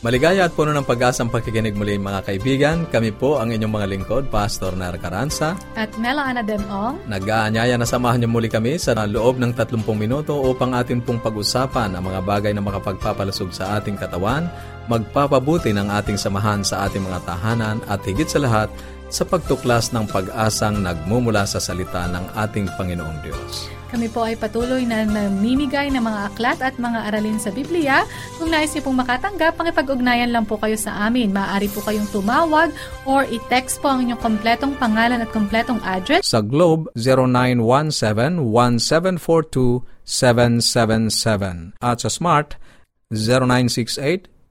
Maligaya at puno ng pag-asang pakikinig muli mga kaibigan. Kami po ang inyong mga lingkod, Pastor Nar Caranza. At Mela Ana Demong. Nag-aanyaya na samahan niyo muli kami sa loob ng 30 minuto upang atin pong pag-usapan ang mga bagay na makapagpapalusog sa ating katawan, magpapabuti ng ating samahan sa ating mga tahanan at higit sa lahat, sa pagtuklas ng pag-asang nagmumula sa salita ng ating Panginoong Diyos. Kami po ay patuloy na namimigay ng mga aklat at mga aralin sa Biblia. Kung nais niyo pong makatanggap, pakipag-ugnayan lang po kayo sa amin. Maaari po kayong tumawag or i-text po ang inyong kompletong pangalan at kompletong address. Sa Globe, 0917-1742-777. At sa Smart,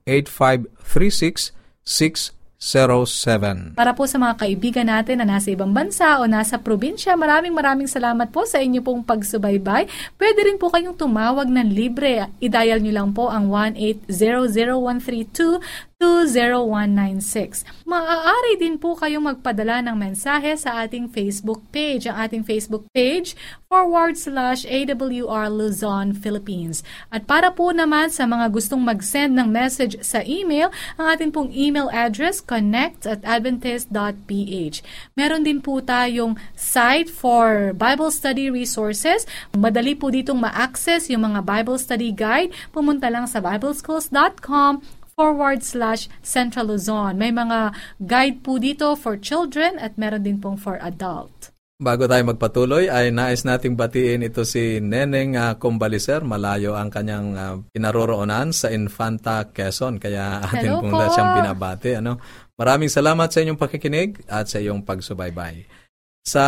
0968-8536-607. 0917. Para po sa mga kaibigan natin na nasa ibang bansa o nasa probinsya, maraming maraming salamat po sa inyo pong pagsubaybay. Pwede rin po kayong tumawag ng libre. I-dial nyo lang po ang 1-800-132 20196. Maaari din po kayong magpadala ng mensahe sa ating Facebook page. Ang ating Facebook page, forward slash AWR Luzon, Philippines. At para po naman sa mga gustong mag-send ng message sa email, ang ating pong email address, connect at adventist.ph. Meron din po tayong site for Bible study resources. Madali po ditong ma-access yung mga Bible study guide. Pumunta lang sa bibleschools.com forward slash Central Luzon. May mga guide po dito for children at meron din pong for adult. Bago tayo magpatuloy ay nais nating batiin ito si Neneng uh, Kumbaliser. Malayo ang kanyang uh, pinaroroonan sa Infanta, Quezon. Kaya atin Hello pong po. siyang binabati. Ano? Maraming salamat sa inyong pakikinig at sa iyong pagsubaybay. Sa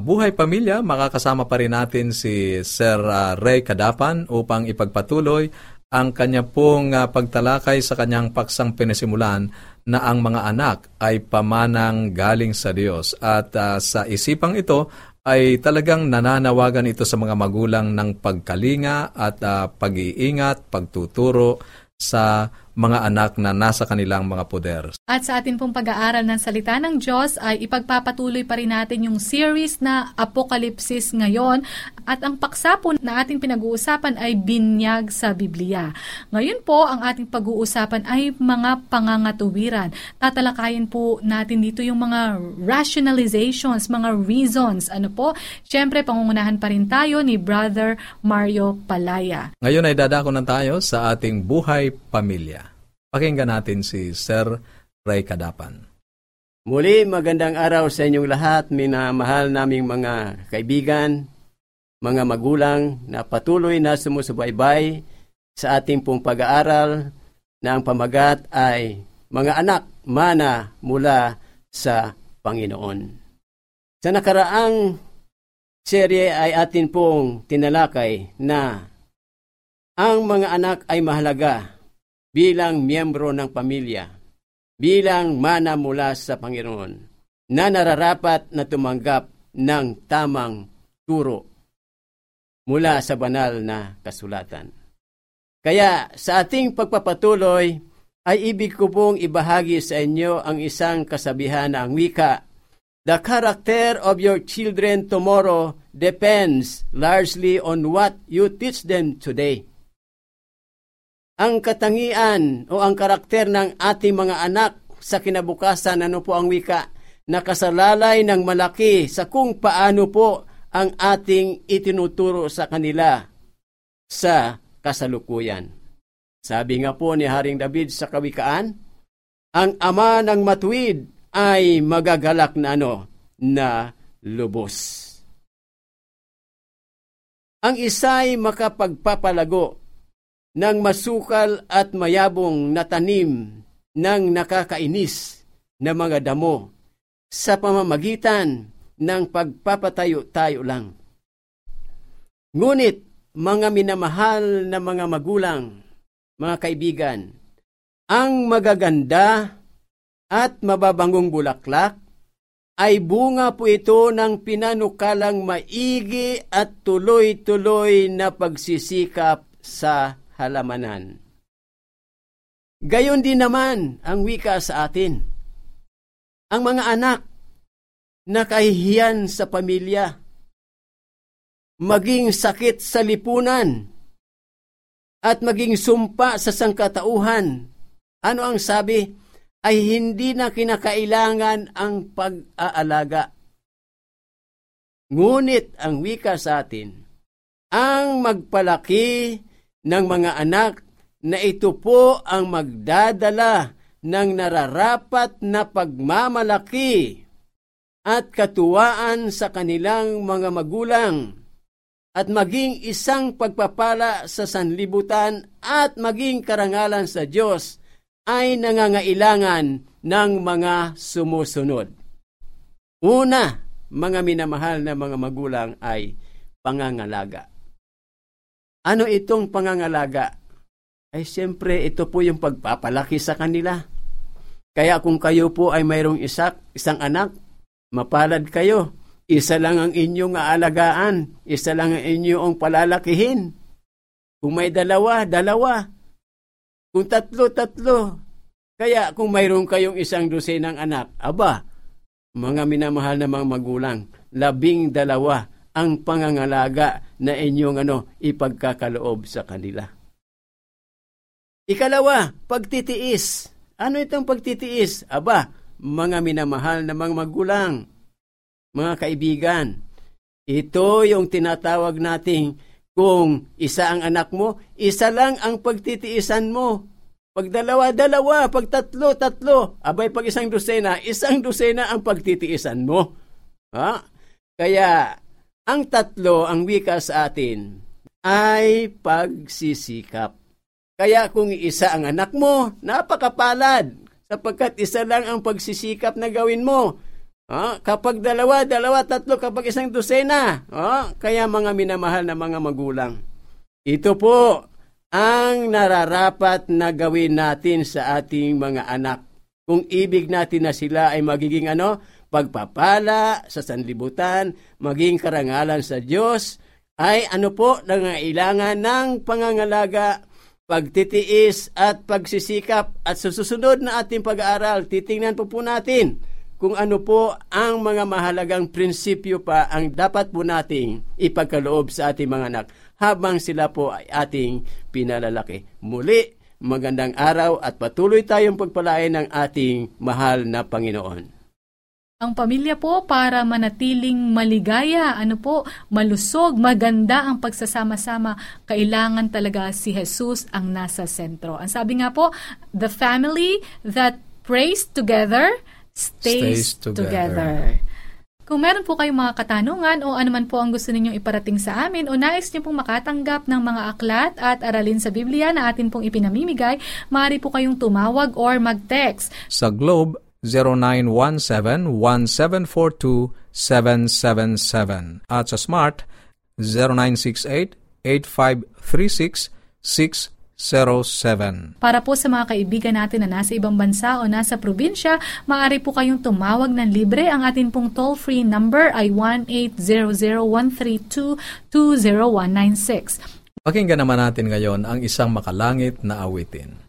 Buhay Pamilya, makakasama pa rin natin si Sir uh, Ray Kadapan upang ipagpatuloy ang kanya pong uh, pagtalakay sa kanyang paksang pinasimulan na ang mga anak ay pamanang galing sa Diyos. At uh, sa isipang ito ay talagang nananawagan ito sa mga magulang ng pagkalinga at uh, pag-iingat, pagtuturo sa mga anak na nasa kanilang mga poder. At sa atin pong pag-aaral ng salita ng Diyos ay ipagpapatuloy pa rin natin yung series na Apokalipsis ngayon at ang paksa po na ating pinag-uusapan ay binyag sa Biblia. Ngayon po ang ating pag-uusapan ay mga pangangatuwiran. Tatalakayin po natin dito yung mga rationalizations, mga reasons. Ano po? Siyempre, pangungunahan pa rin tayo ni Brother Mario Palaya. Ngayon ay dadako na tayo sa ating buhay pamilya. Pakinggan natin si Sir Ray Kadapan. Muli, magandang araw sa inyong lahat, minamahal naming mga kaibigan, mga magulang na patuloy na sumusubaybay sa ating pong pag-aaral na ang pamagat ay mga anak mana mula sa Panginoon. Sa nakaraang serye ay atin pong tinalakay na ang mga anak ay mahalaga bilang miyembro ng pamilya, bilang mana mula sa Panginoon, na nararapat na tumanggap ng tamang turo mula sa banal na kasulatan. Kaya sa ating pagpapatuloy, ay ibig ko pong ibahagi sa inyo ang isang kasabihan ang wika, The character of your children tomorrow depends largely on what you teach them today ang katangian o ang karakter ng ating mga anak sa kinabukasan, ano po ang wika, nakasalalay ng malaki sa kung paano po ang ating itinuturo sa kanila sa kasalukuyan. Sabi nga po ni Haring David sa Kawikaan, ang ama ng matuwid ay magagalak na ano, na lubos. Ang isa'y makapagpapalago ng masukal at mayabong na tanim ng nakakainis na mga damo sa pamamagitan ng pagpapatayo-tayo lang. Ngunit, mga minamahal na mga magulang, mga kaibigan, ang magaganda at mababangong bulaklak, ay bunga po ito ng pinanukalang maigi at tuloy-tuloy na pagsisikap sa halamanan. Gayon din naman ang wika sa atin. Ang mga anak na kahihiyan sa pamilya, maging sakit sa lipunan, at maging sumpa sa sangkatauhan. Ano ang sabi? Ay hindi na kinakailangan ang pag-aalaga. Ngunit ang wika sa atin, ang magpalaki ng mga anak na ito po ang magdadala ng nararapat na pagmamalaki at katuwaan sa kanilang mga magulang at maging isang pagpapala sa sanlibutan at maging karangalan sa Diyos ay nangangailangan ng mga sumusunod. Una, mga minamahal na mga magulang ay pangangalaga. Ano itong pangangalaga? Ay siyempre ito po yung pagpapalaki sa kanila. Kaya kung kayo po ay mayroong isak, isang anak, mapalad kayo isa lang ang inyong aalagaan. Isa lang ang inyong palalakihin. Kung may dalawa, dalawa. Kung tatlo, tatlo. Kaya kung mayroon kayong isang dosenang anak, aba, mga minamahal na mga magulang, labing dalawa ang pangangalaga na inyong ano, ipagkakaloob sa kanila. Ikalawa, pagtitiis. Ano itong pagtitiis? Aba, mga minamahal na mga magulang, mga kaibigan. Ito yung tinatawag nating kung isa ang anak mo, isa lang ang pagtitiisan mo. Pag dalawa, dalawa. Pag tatlo, tatlo. Abay, pag isang dosena, isang dosena ang pagtitiisan mo. Ha? Kaya, ang tatlo, ang wika sa atin, ay pagsisikap. Kaya kung isa ang anak mo, napakapalad, sapagkat isa lang ang pagsisikap na gawin mo. Oh, kapag dalawa, dalawa, tatlo, kapag isang dosena. Oh, kaya mga minamahal na mga magulang. Ito po ang nararapat na gawin natin sa ating mga anak. Kung ibig natin na sila ay magiging ano, pagpapala sa sanlibutan, maging karangalan sa Diyos, ay ano po, nangailangan ng pangangalaga, pagtitiis at pagsisikap at sa susunod na ating pag-aaral, titingnan po po natin kung ano po ang mga mahalagang prinsipyo pa ang dapat po nating ipagkaloob sa ating mga anak habang sila po ay ating pinalalaki. Muli, magandang araw at patuloy tayong pagpalain ng ating mahal na Panginoon. Ang pamilya po para manatiling maligaya, ano po, malusog, maganda ang pagsasama-sama, kailangan talaga si Jesus ang nasa sentro. Ang sabi nga po, the family that prays together stays, Stays together. together. Kung meron po kayong mga katanungan o anuman po ang gusto ninyong iparating sa amin o nais niyo pong makatanggap ng mga aklat at aralin sa Biblia na atin pong ipinamimigay, maaari po kayong tumawag or mag-text. Sa Globe, 0917-1742-777. At sa Smart, 0968-8536-607. Para po sa mga kaibigan natin na nasa ibang bansa o nasa probinsya, maaari po kayong tumawag ng libre. Ang atin pong toll-free number ay 1-800-132-20196. Pakinggan naman natin ngayon ang isang makalangit na awitin.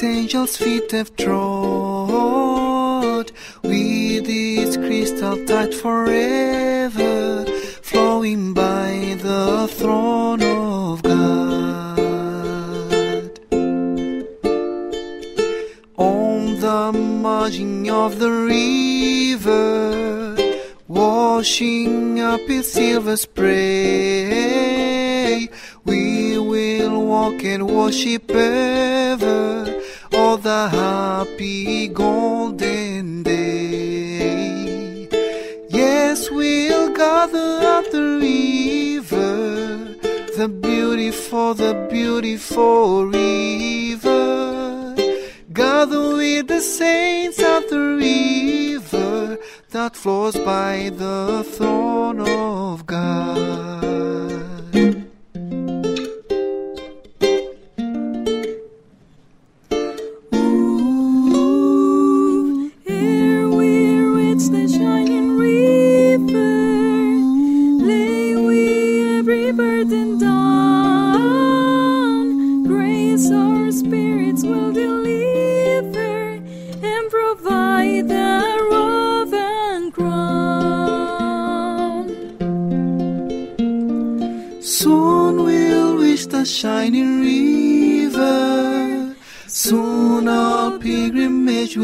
Angels' feet have trod with its crystal tide forever flowing by the throne of God? On the margin of the river, washing up its silver spray, we will walk and worship all the happy golden day. Yes, we'll gather at the river, the beautiful, the beautiful river. gather with the saints at the river that flows by the throne of God.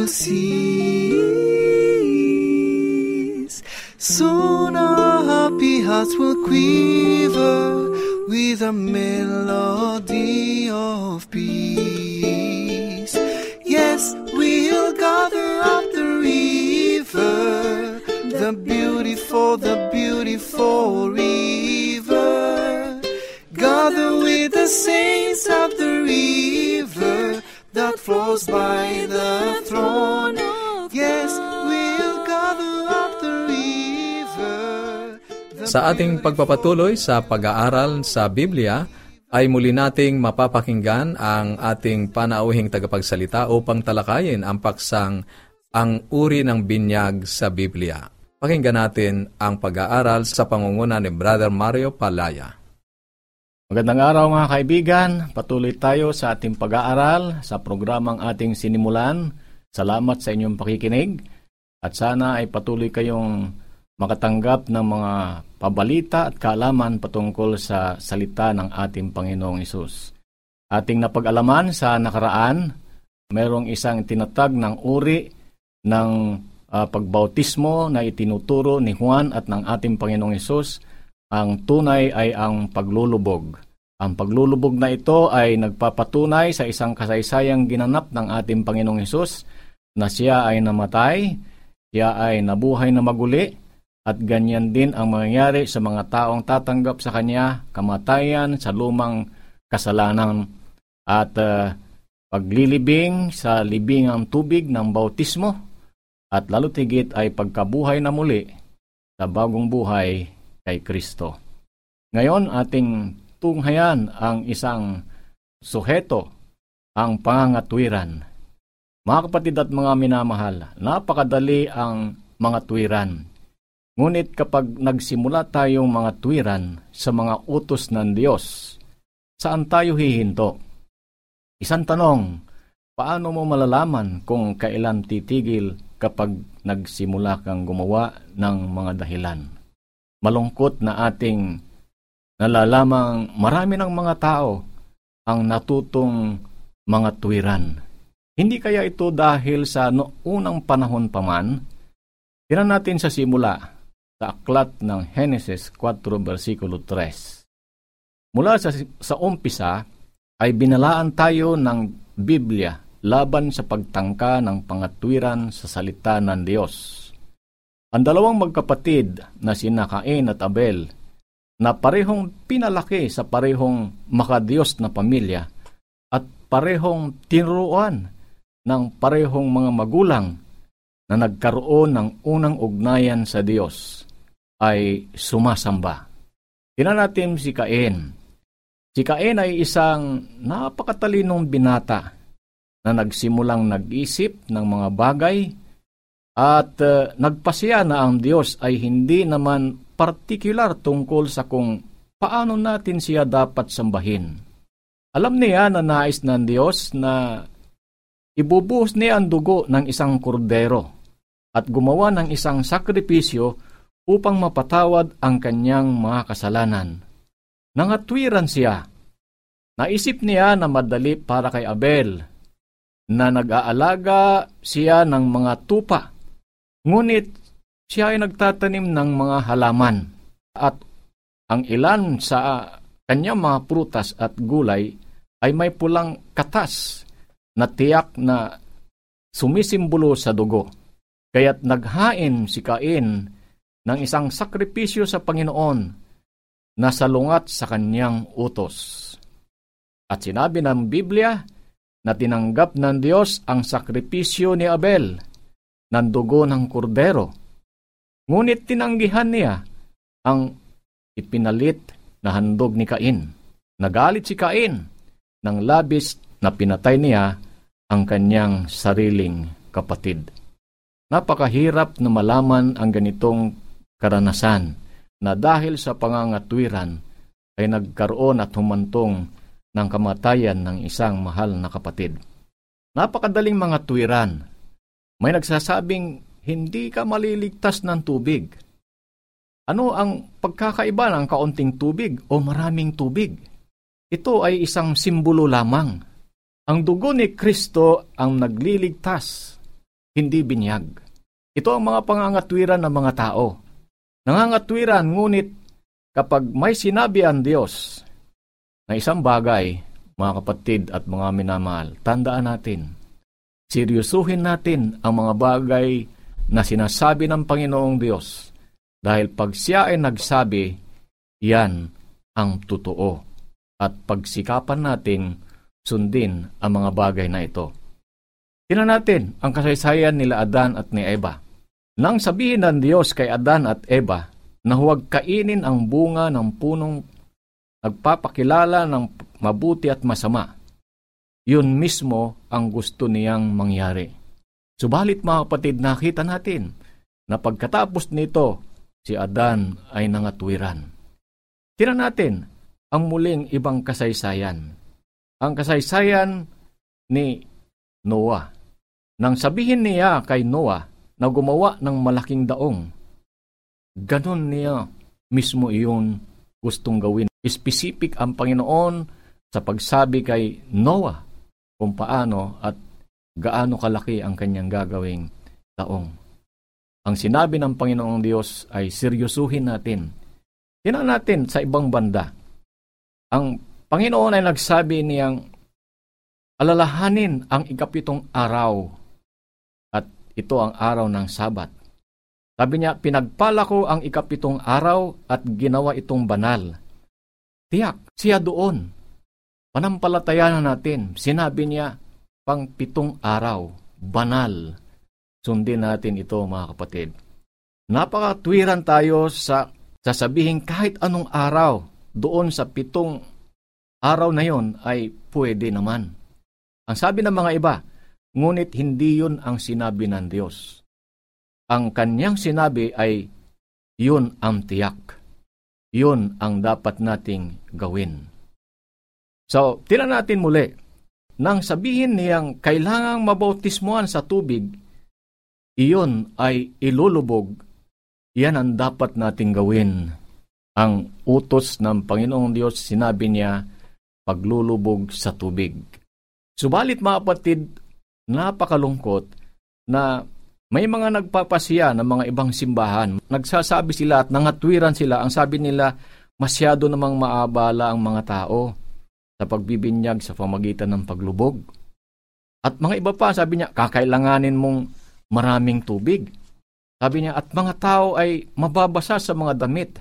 see. Sa ating pagpapatuloy sa pag-aaral sa Biblia, ay muli nating mapapakinggan ang ating panauhing tagapagsalita upang talakayin ang paksang ang uri ng binyag sa Biblia. Pakinggan natin ang pag-aaral sa pangunguna ni Brother Mario Palaya. Magandang araw mga kaibigan, patuloy tayo sa ating pag-aaral sa programang ating sinimulan. Salamat sa inyong pakikinig at sana ay patuloy kayong makatanggap ng mga pabalita at kaalaman patungkol sa salita ng ating Panginoong Isus. Ating napag-alaman sa nakaraan, mayroong isang tinatag ng uri ng ah, pagbautismo na itinuturo ni Juan at ng ating Panginoong Isus ang tunay ay ang paglulubog. Ang paglulubog na ito ay nagpapatunay sa isang kasaysayang ginanap ng ating Panginoong Hesus na siya ay namatay, siya ay nabuhay na maguli, at ganyan din ang mangyayari sa mga taong tatanggap sa Kanya, kamatayan sa lumang kasalanan at ah, paglilibing sa libingang tubig ng bautismo at lalo tigit ay pagkabuhay na muli sa bagong buhay kay Kristo. Ngayon ating tunghayan ang isang suheto, ang pangangatwiran. Mga kapatid at mga minamahal, napakadali ang mga tuwiran. Ngunit kapag nagsimula tayong mga tuwiran sa mga utos ng Diyos, saan tayo hihinto? Isang tanong, paano mo malalaman kung kailan titigil kapag nagsimula kang gumawa ng mga dahilan? malungkot na ating nalalamang marami ng mga tao ang natutong mga tuwiran. Hindi kaya ito dahil sa noong panahon pa man? Tinan natin sa simula sa aklat ng Genesis 4 versikulo 3. Mula sa, sa umpisa ay binalaan tayo ng Biblia laban sa pagtangka ng pangatwiran sa salita ng Diyos. Ang dalawang magkapatid na sina Cain at Abel na parehong pinalaki sa parehong makadiyos na pamilya at parehong tinuruan ng parehong mga magulang na nagkaroon ng unang ugnayan sa Diyos ay sumasamba. Tingnan natin si Cain. Si Cain ay isang napakatalinong binata na nagsimulang nag-isip ng mga bagay at uh, nagpasya na ang Diyos ay hindi naman partikular tungkol sa kung paano natin siya dapat sambahin. Alam niya na nais ng Diyos na ibubuhos niya ang dugo ng isang kordero at gumawa ng isang sakripisyo upang mapatawad ang kanyang mga kasalanan. Nangatwiran siya. Naisip niya na madali para kay Abel na nag-aalaga siya ng mga tupa Ngunit siya ay nagtatanim ng mga halaman at ang ilan sa kanyang mga prutas at gulay ay may pulang katas na tiyak na sumisimbolo sa dugo. Kaya't naghain si Cain ng isang sakripisyo sa Panginoon na salungat sa kanyang utos. At sinabi ng Biblia na tinanggap ng Diyos ang sakripisyo ni Abel ng dugo ng kordero. Ngunit tinanggihan niya ang ipinalit na handog ni Cain. Nagalit si Cain nang labis na pinatay niya ang kanyang sariling kapatid. Napakahirap na malaman ang ganitong karanasan na dahil sa pangangatwiran ay nagkaroon at humantong ng kamatayan ng isang mahal na kapatid. Napakadaling mga tuwiran. May nagsasabing hindi ka maliligtas ng tubig. Ano ang pagkakaiba ng kaunting tubig o maraming tubig? Ito ay isang simbolo lamang. Ang dugo ni Kristo ang nagliligtas, hindi binyag. Ito ang mga pangangatwiran ng mga tao. Nangangatwiran ngunit kapag may sinabi ang Diyos na isang bagay, mga kapatid at mga minamahal, tandaan natin, seryosuhin natin ang mga bagay na sinasabi ng Panginoong Diyos dahil pag siya ay nagsabi, yan ang totoo at pagsikapan natin sundin ang mga bagay na ito. Tingnan natin ang kasaysayan nila Adan at ni Eva. Nang sabihin ng Diyos kay Adan at Eva na huwag kainin ang bunga ng punong nagpapakilala ng mabuti at masama, yun mismo ang gusto niyang mangyari. Subalit mga kapatid, nakita natin na pagkatapos nito, si Adan ay nangatwiran. Tira natin ang muling ibang kasaysayan. Ang kasaysayan ni Noah. Nang sabihin niya kay Noah na gumawa ng malaking daong, ganon niya mismo iyon gustong gawin. Specific ang Panginoon sa pagsabi kay Noah kung paano at gaano kalaki ang kanyang gagawing taong. Ang sinabi ng Panginoong Diyos ay seryosuhin natin. Tinan natin sa ibang banda. Ang Panginoon ay nagsabi niyang alalahanin ang ikapitong araw ito ang araw ng Sabat. Sabi niya, pinagpala ko ang ikapitong araw at ginawa itong banal. Tiyak, siya doon. Panampalatayanan natin. Sinabi niya, pang pitong araw, banal. Sundin natin ito mga kapatid. Napakatwiran tayo sa sasabihin kahit anong araw doon sa pitong araw na yon ay pwede naman. Ang sabi ng mga iba, ngunit hindi yun ang sinabi ng Diyos. Ang kanyang sinabi ay, yun ang tiyak. Yun ang dapat nating gawin. So, tila natin muli, nang sabihin niyang kailangang mabautismuhan sa tubig, iyon ay ilulubog, yan ang dapat nating gawin. Ang utos ng Panginoong Diyos, sinabi niya, paglulubog sa tubig. Subalit mga kapatid, napakalungkot na may mga nagpapasya ng mga ibang simbahan. Nagsasabi sila at nangatwiran sila. Ang sabi nila, masyado namang maabala ang mga tao sa pagbibinyag sa pamagitan ng paglubog. At mga iba pa, sabi niya, kakailanganin mong maraming tubig. Sabi niya, at mga tao ay mababasa sa mga damit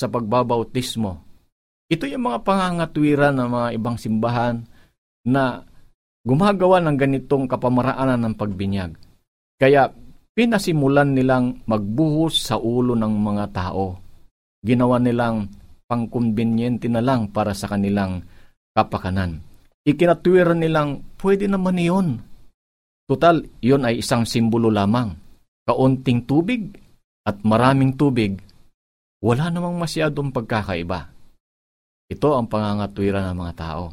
sa pagbabautismo. Ito yung mga pangangatwiran ng mga ibang simbahan na gumagawa ng ganitong kapamaraanan ng pagbinyag. Kaya pinasimulan nilang magbuhos sa ulo ng mga tao. Ginawa nilang pangkumbinyente na lang para sa kanilang kapakanan. Ikinatwiran nilang pwede naman iyon. Total, iyon ay isang simbolo lamang. Kaunting tubig at maraming tubig, wala namang masyadong pagkakaiba. Ito ang pangangatwiran ng mga tao.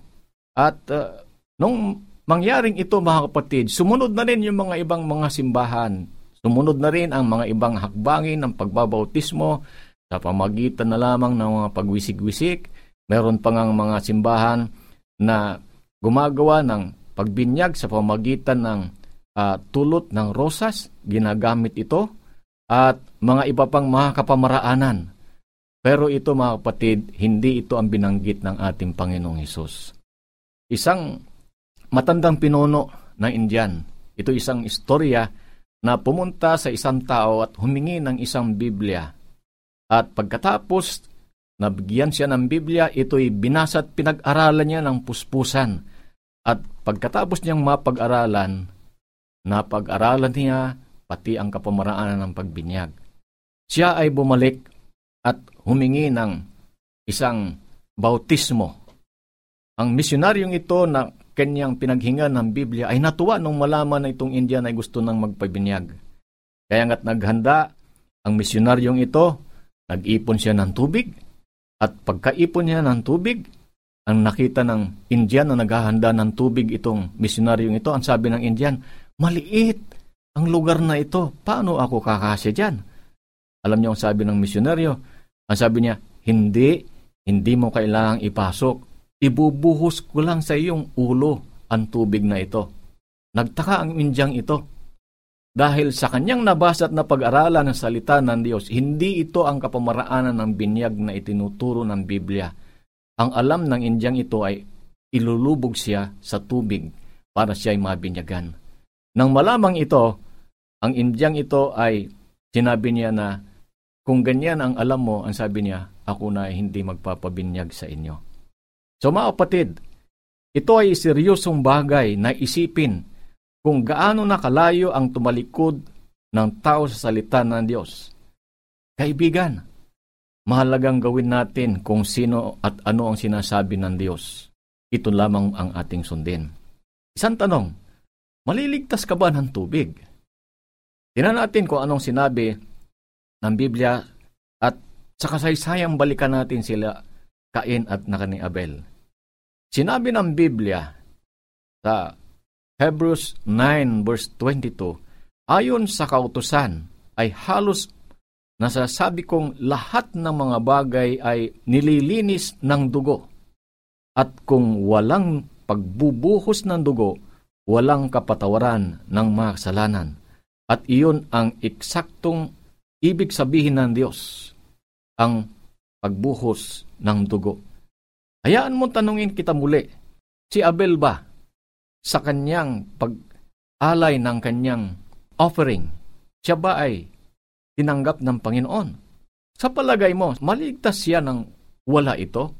At uh, nung mangyaring ito mga kapatid, sumunod na rin yung mga ibang mga simbahan. Sumunod na rin ang mga ibang hakbangin ng pagbabautismo sa pamagitan na lamang ng mga pagwisik-wisik. Meron pa ngang mga simbahan na gumagawa ng pagbinyag sa pamagitan ng uh, tulot ng rosas, ginagamit ito, at mga iba pang mga kapamaraanan. Pero ito mga kapatid, hindi ito ang binanggit ng ating Panginoong Hesus. Isang matandang pinuno ng Indian. Ito isang istorya na pumunta sa isang tao at humingi ng isang Biblia. At pagkatapos nabigyan siya ng Biblia, ito'y binasa at pinag-aralan niya ng puspusan. At pagkatapos niyang mapag-aralan, napag-aralan niya pati ang kapamaraanan ng pagbinyag. Siya ay bumalik at humingi ng isang bautismo. Ang misyonaryong ito na kanyang pinaghinga ng Biblia ay natuwa nung malaman na itong Indian ay gusto nang magpabinyag. Kaya nga't naghanda ang misyonaryong ito, nag-ipon siya ng tubig, at pagkaipon niya ng tubig, ang nakita ng Indian na naghahanda ng tubig itong misyonaryong ito, ang sabi ng Indian, maliit ang lugar na ito, paano ako kakasya dyan? Alam niyo ang sabi ng misyonaryo, ang sabi niya, hindi, hindi mo kailangang ipasok. Ibubuhos ko lang sa iyong ulo ang tubig na ito. Nagtaka ang Indiang ito. Dahil sa kanyang nabasa at napag-aralan ng salita ng Diyos, hindi ito ang kapamaraanan ng binyag na itinuturo ng Biblia. Ang alam ng Indiang ito ay ilulubog siya sa tubig para siya ay mabinyagan. Nang malamang ito, ang Indiang ito ay sinabi niya na kung ganyan ang alam mo, ang sabi niya, ako na hindi magpapabinyag sa inyo. So mga kapatid, ito ay seryosong bagay na isipin kung gaano nakalayo ang tumalikod ng tao sa salita ng Diyos. Kaibigan, mahalagang gawin natin kung sino at ano ang sinasabi ng Diyos. Ito lamang ang ating sundin. Isang tanong, maliligtas ka ba ng tubig? Tingnan natin kung anong sinabi ng Biblia at sa kasaysayang balikan natin sila Cain at nakani Abel. Sinabi ng Biblia sa Hebrews 9 verse 22, ayon sa kautusan ay halos nasasabi kong lahat ng mga bagay ay nililinis ng dugo. At kung walang pagbubuhos ng dugo, walang kapatawaran ng mga kasalanan. At iyon ang eksaktong ibig sabihin ng Diyos, ang pagbuhos ng dugo. Hayaan mo tanungin kita muli, si Abel ba sa kanyang pag-alay ng kanyang offering, siya ba ay tinanggap ng Panginoon? Sa palagay mo, maligtas siya ng wala ito?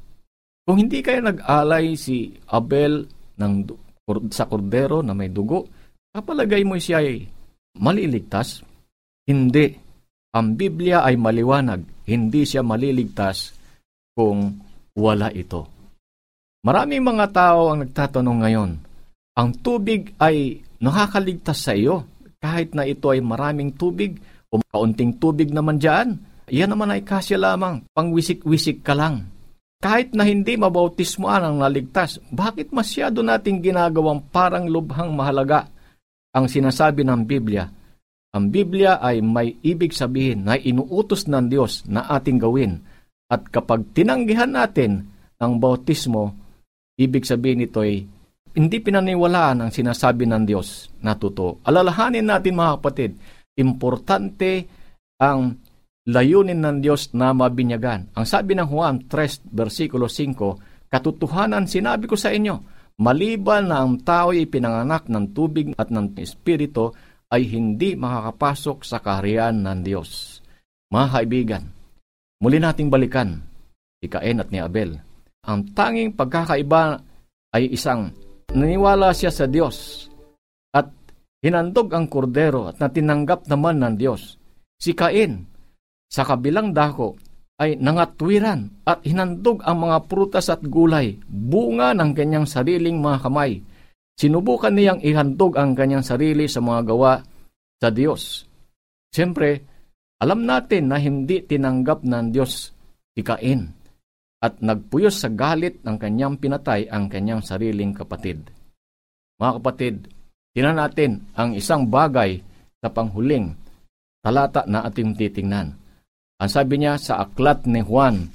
Kung hindi kaya nag-alay si Abel ng, sa kordero na may dugo, sa palagay mo siya ay maliligtas? Hindi. Ang Biblia ay maliwanag, hindi siya maliligtas kung wala ito. Maraming mga tao ang nagtatanong ngayon, ang tubig ay nakakaligtas sa iyo kahit na ito ay maraming tubig o kaunting tubig naman dyan. Yan naman ay kasya lamang, pangwisik-wisik ka lang. Kahit na hindi mabautismoan ang naligtas, bakit masyado nating ginagawang parang lubhang mahalaga ang sinasabi ng Biblia? Ang Biblia ay may ibig sabihin na inuutos ng Diyos na ating gawin. At kapag tinanggihan natin ang bautismo, ibig sabihin nito ay hindi pinaniwalaan ang sinasabi ng Diyos na totoo. Alalahanin natin mga kapatid, importante ang layunin ng Diyos na mabinyagan. Ang sabi ng Juan 3, versikulo 5, Katotohanan sinabi ko sa inyo, maliban na ang tao ay pinanganak ng tubig at ng Espiritu, ay hindi makakapasok sa kaharian ng Diyos. Mga muli nating balikan si Cain at ni Abel. Ang tanging pagkakaiba ay isang naniwala siya sa Diyos at hinandog ang kordero at natinanggap naman ng Diyos. Si Cain, sa kabilang dako, ay nangatwiran at hinandog ang mga prutas at gulay, bunga ng kanyang sariling mga kamay. Sinubukan niyang ihandog ang kanyang sarili sa mga gawa sa Diyos. Siyempre, alam natin na hindi tinanggap ng Diyos si Cain at nagpuyos sa galit ng kanyang pinatay ang kanyang sariling kapatid. Mga kapatid, tinan natin ang isang bagay sa panghuling talata na ating titingnan. Ang sabi niya sa aklat ni Juan,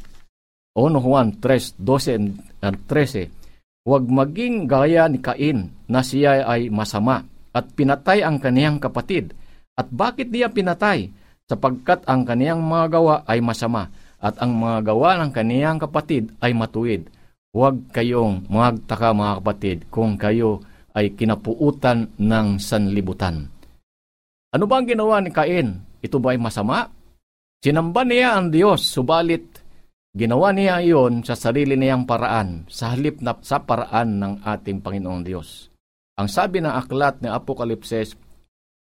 1 Juan 3, 12 at 13, Huwag maging gaya ni Cain na siya ay masama at pinatay ang kaniyang kapatid. At bakit niya pinatay? Sapagkat ang kaniyang mga gawa ay masama at ang mga gawa ng kaniyang kapatid ay matuwid. Huwag kayong magtaka mga kapatid kung kayo ay kinapuutan ng sanlibutan. Ano ba ang ginawa ni Cain? Ito ba ay masama? Sinamba niya ang Diyos, subalit Ginawa niya iyon sa sarili niyang paraan, sa halip na sa paraan ng ating Panginoong Diyos. Ang sabi ng aklat ni Apokalipses,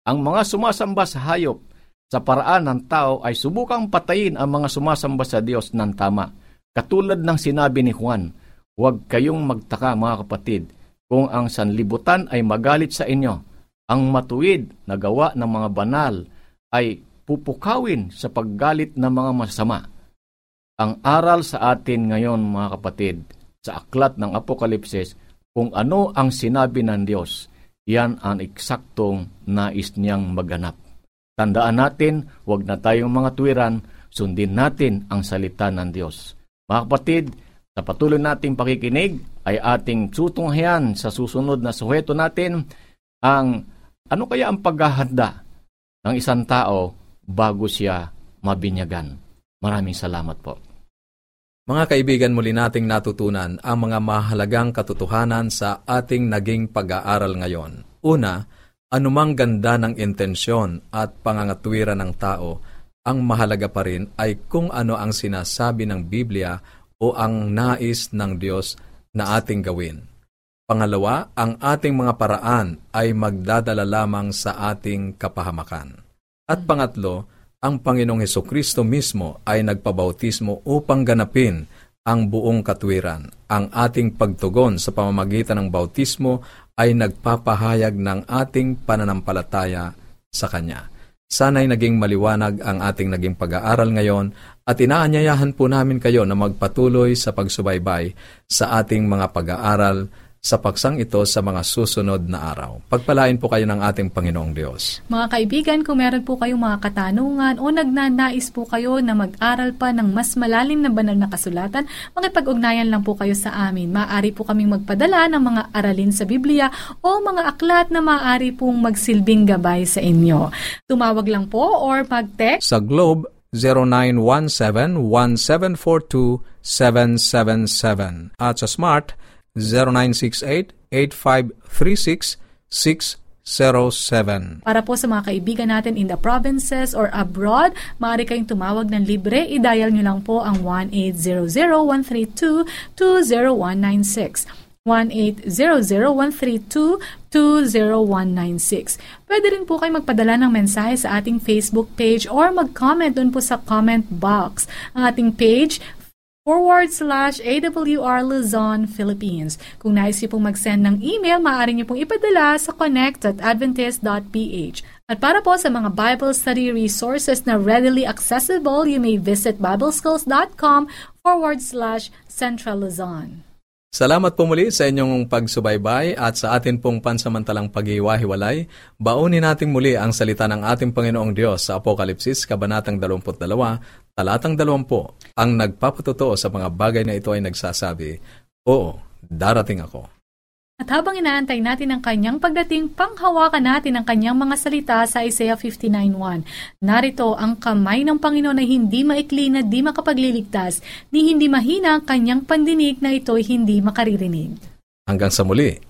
ang mga sumasamba sa hayop sa paraan ng tao ay subukang patayin ang mga sumasamba sa Diyos ng tama. Katulad ng sinabi ni Juan, huwag kayong magtaka mga kapatid kung ang sanlibutan ay magalit sa inyo. Ang matuwid na gawa ng mga banal ay pupukawin sa paggalit ng mga masama ang aral sa atin ngayon mga kapatid sa aklat ng Apokalipsis kung ano ang sinabi ng Diyos, yan ang eksaktong nais niyang maganap. Tandaan natin, huwag na tayong mga tuwiran, sundin natin ang salita ng Diyos. Mga kapatid, sa patuloy nating pakikinig ay ating tutunghayan sa susunod na suheto natin ang ano kaya ang paghahanda ng isang tao bago siya mabinyagan. Maraming salamat po. Mga kaibigan, muli nating natutunan ang mga mahalagang katotohanan sa ating naging pag-aaral ngayon. Una, anumang ganda ng intensyon at pangangatwiran ng tao, ang mahalaga pa rin ay kung ano ang sinasabi ng Biblia o ang nais ng Diyos na ating gawin. Pangalawa, ang ating mga paraan ay magdadala lamang sa ating kapahamakan. At pangatlo, ang Panginoong Heso Kristo mismo ay nagpabautismo upang ganapin ang buong katwiran. Ang ating pagtugon sa pamamagitan ng bautismo ay nagpapahayag ng ating pananampalataya sa Kanya. Sana'y naging maliwanag ang ating naging pag-aaral ngayon at inaanyayahan po namin kayo na magpatuloy sa pagsubaybay sa ating mga pag-aaral sa paksang ito sa mga susunod na araw. Pagpalain po kayo ng ating Panginoong Diyos. Mga kaibigan, kung meron po kayong mga katanungan o nagnanais po kayo na mag-aral pa ng mas malalim na banal na kasulatan, makipag-ugnayan lang po kayo sa amin. Maaari po kaming magpadala ng mga aralin sa Biblia o mga aklat na maaari pong magsilbing gabay sa inyo. Tumawag lang po or mag-text Sa Globe, 0917-1742-777 at sa Smart 0968-8536-607. Para po sa mga kaibigan natin in the provinces or abroad, maaari kayong tumawag ng libre. I-dial nyo lang po ang 1-800-132-20196. 1-800-132-20196. Pwede rin po kayo magpadala ng mensahe sa ating Facebook page or mag-comment dun po sa comment box. Ang ating page, forward slash AWR Luzon, Philippines. Kung nais niyo pong mag-send ng email, maaari niyo pong ipadala sa connect at. At para po sa mga Bible study resources na readily accessible, you may visit bibleschools.com forward slash Central Luzon. Salamat po muli sa inyong pagsubaybay at sa atin pong pansamantalang paghiwa-hiwalay. Baunin natin muli ang salita ng ating Panginoong Diyos sa Apokalipsis, Kabanatang 22, Talatang 20. Ang nagpapatotoo sa mga bagay na ito ay nagsasabi, Oo, darating ako. At habang inaantay natin ang kanyang pagdating, panghawakan natin ang kanyang mga salita sa Isaiah 59.1. Narito ang kamay ng Panginoon na hindi maikli na di makapagliligtas, ni hindi mahina ang kanyang pandinig na ito'y hindi makaririnig. Hanggang sa muli.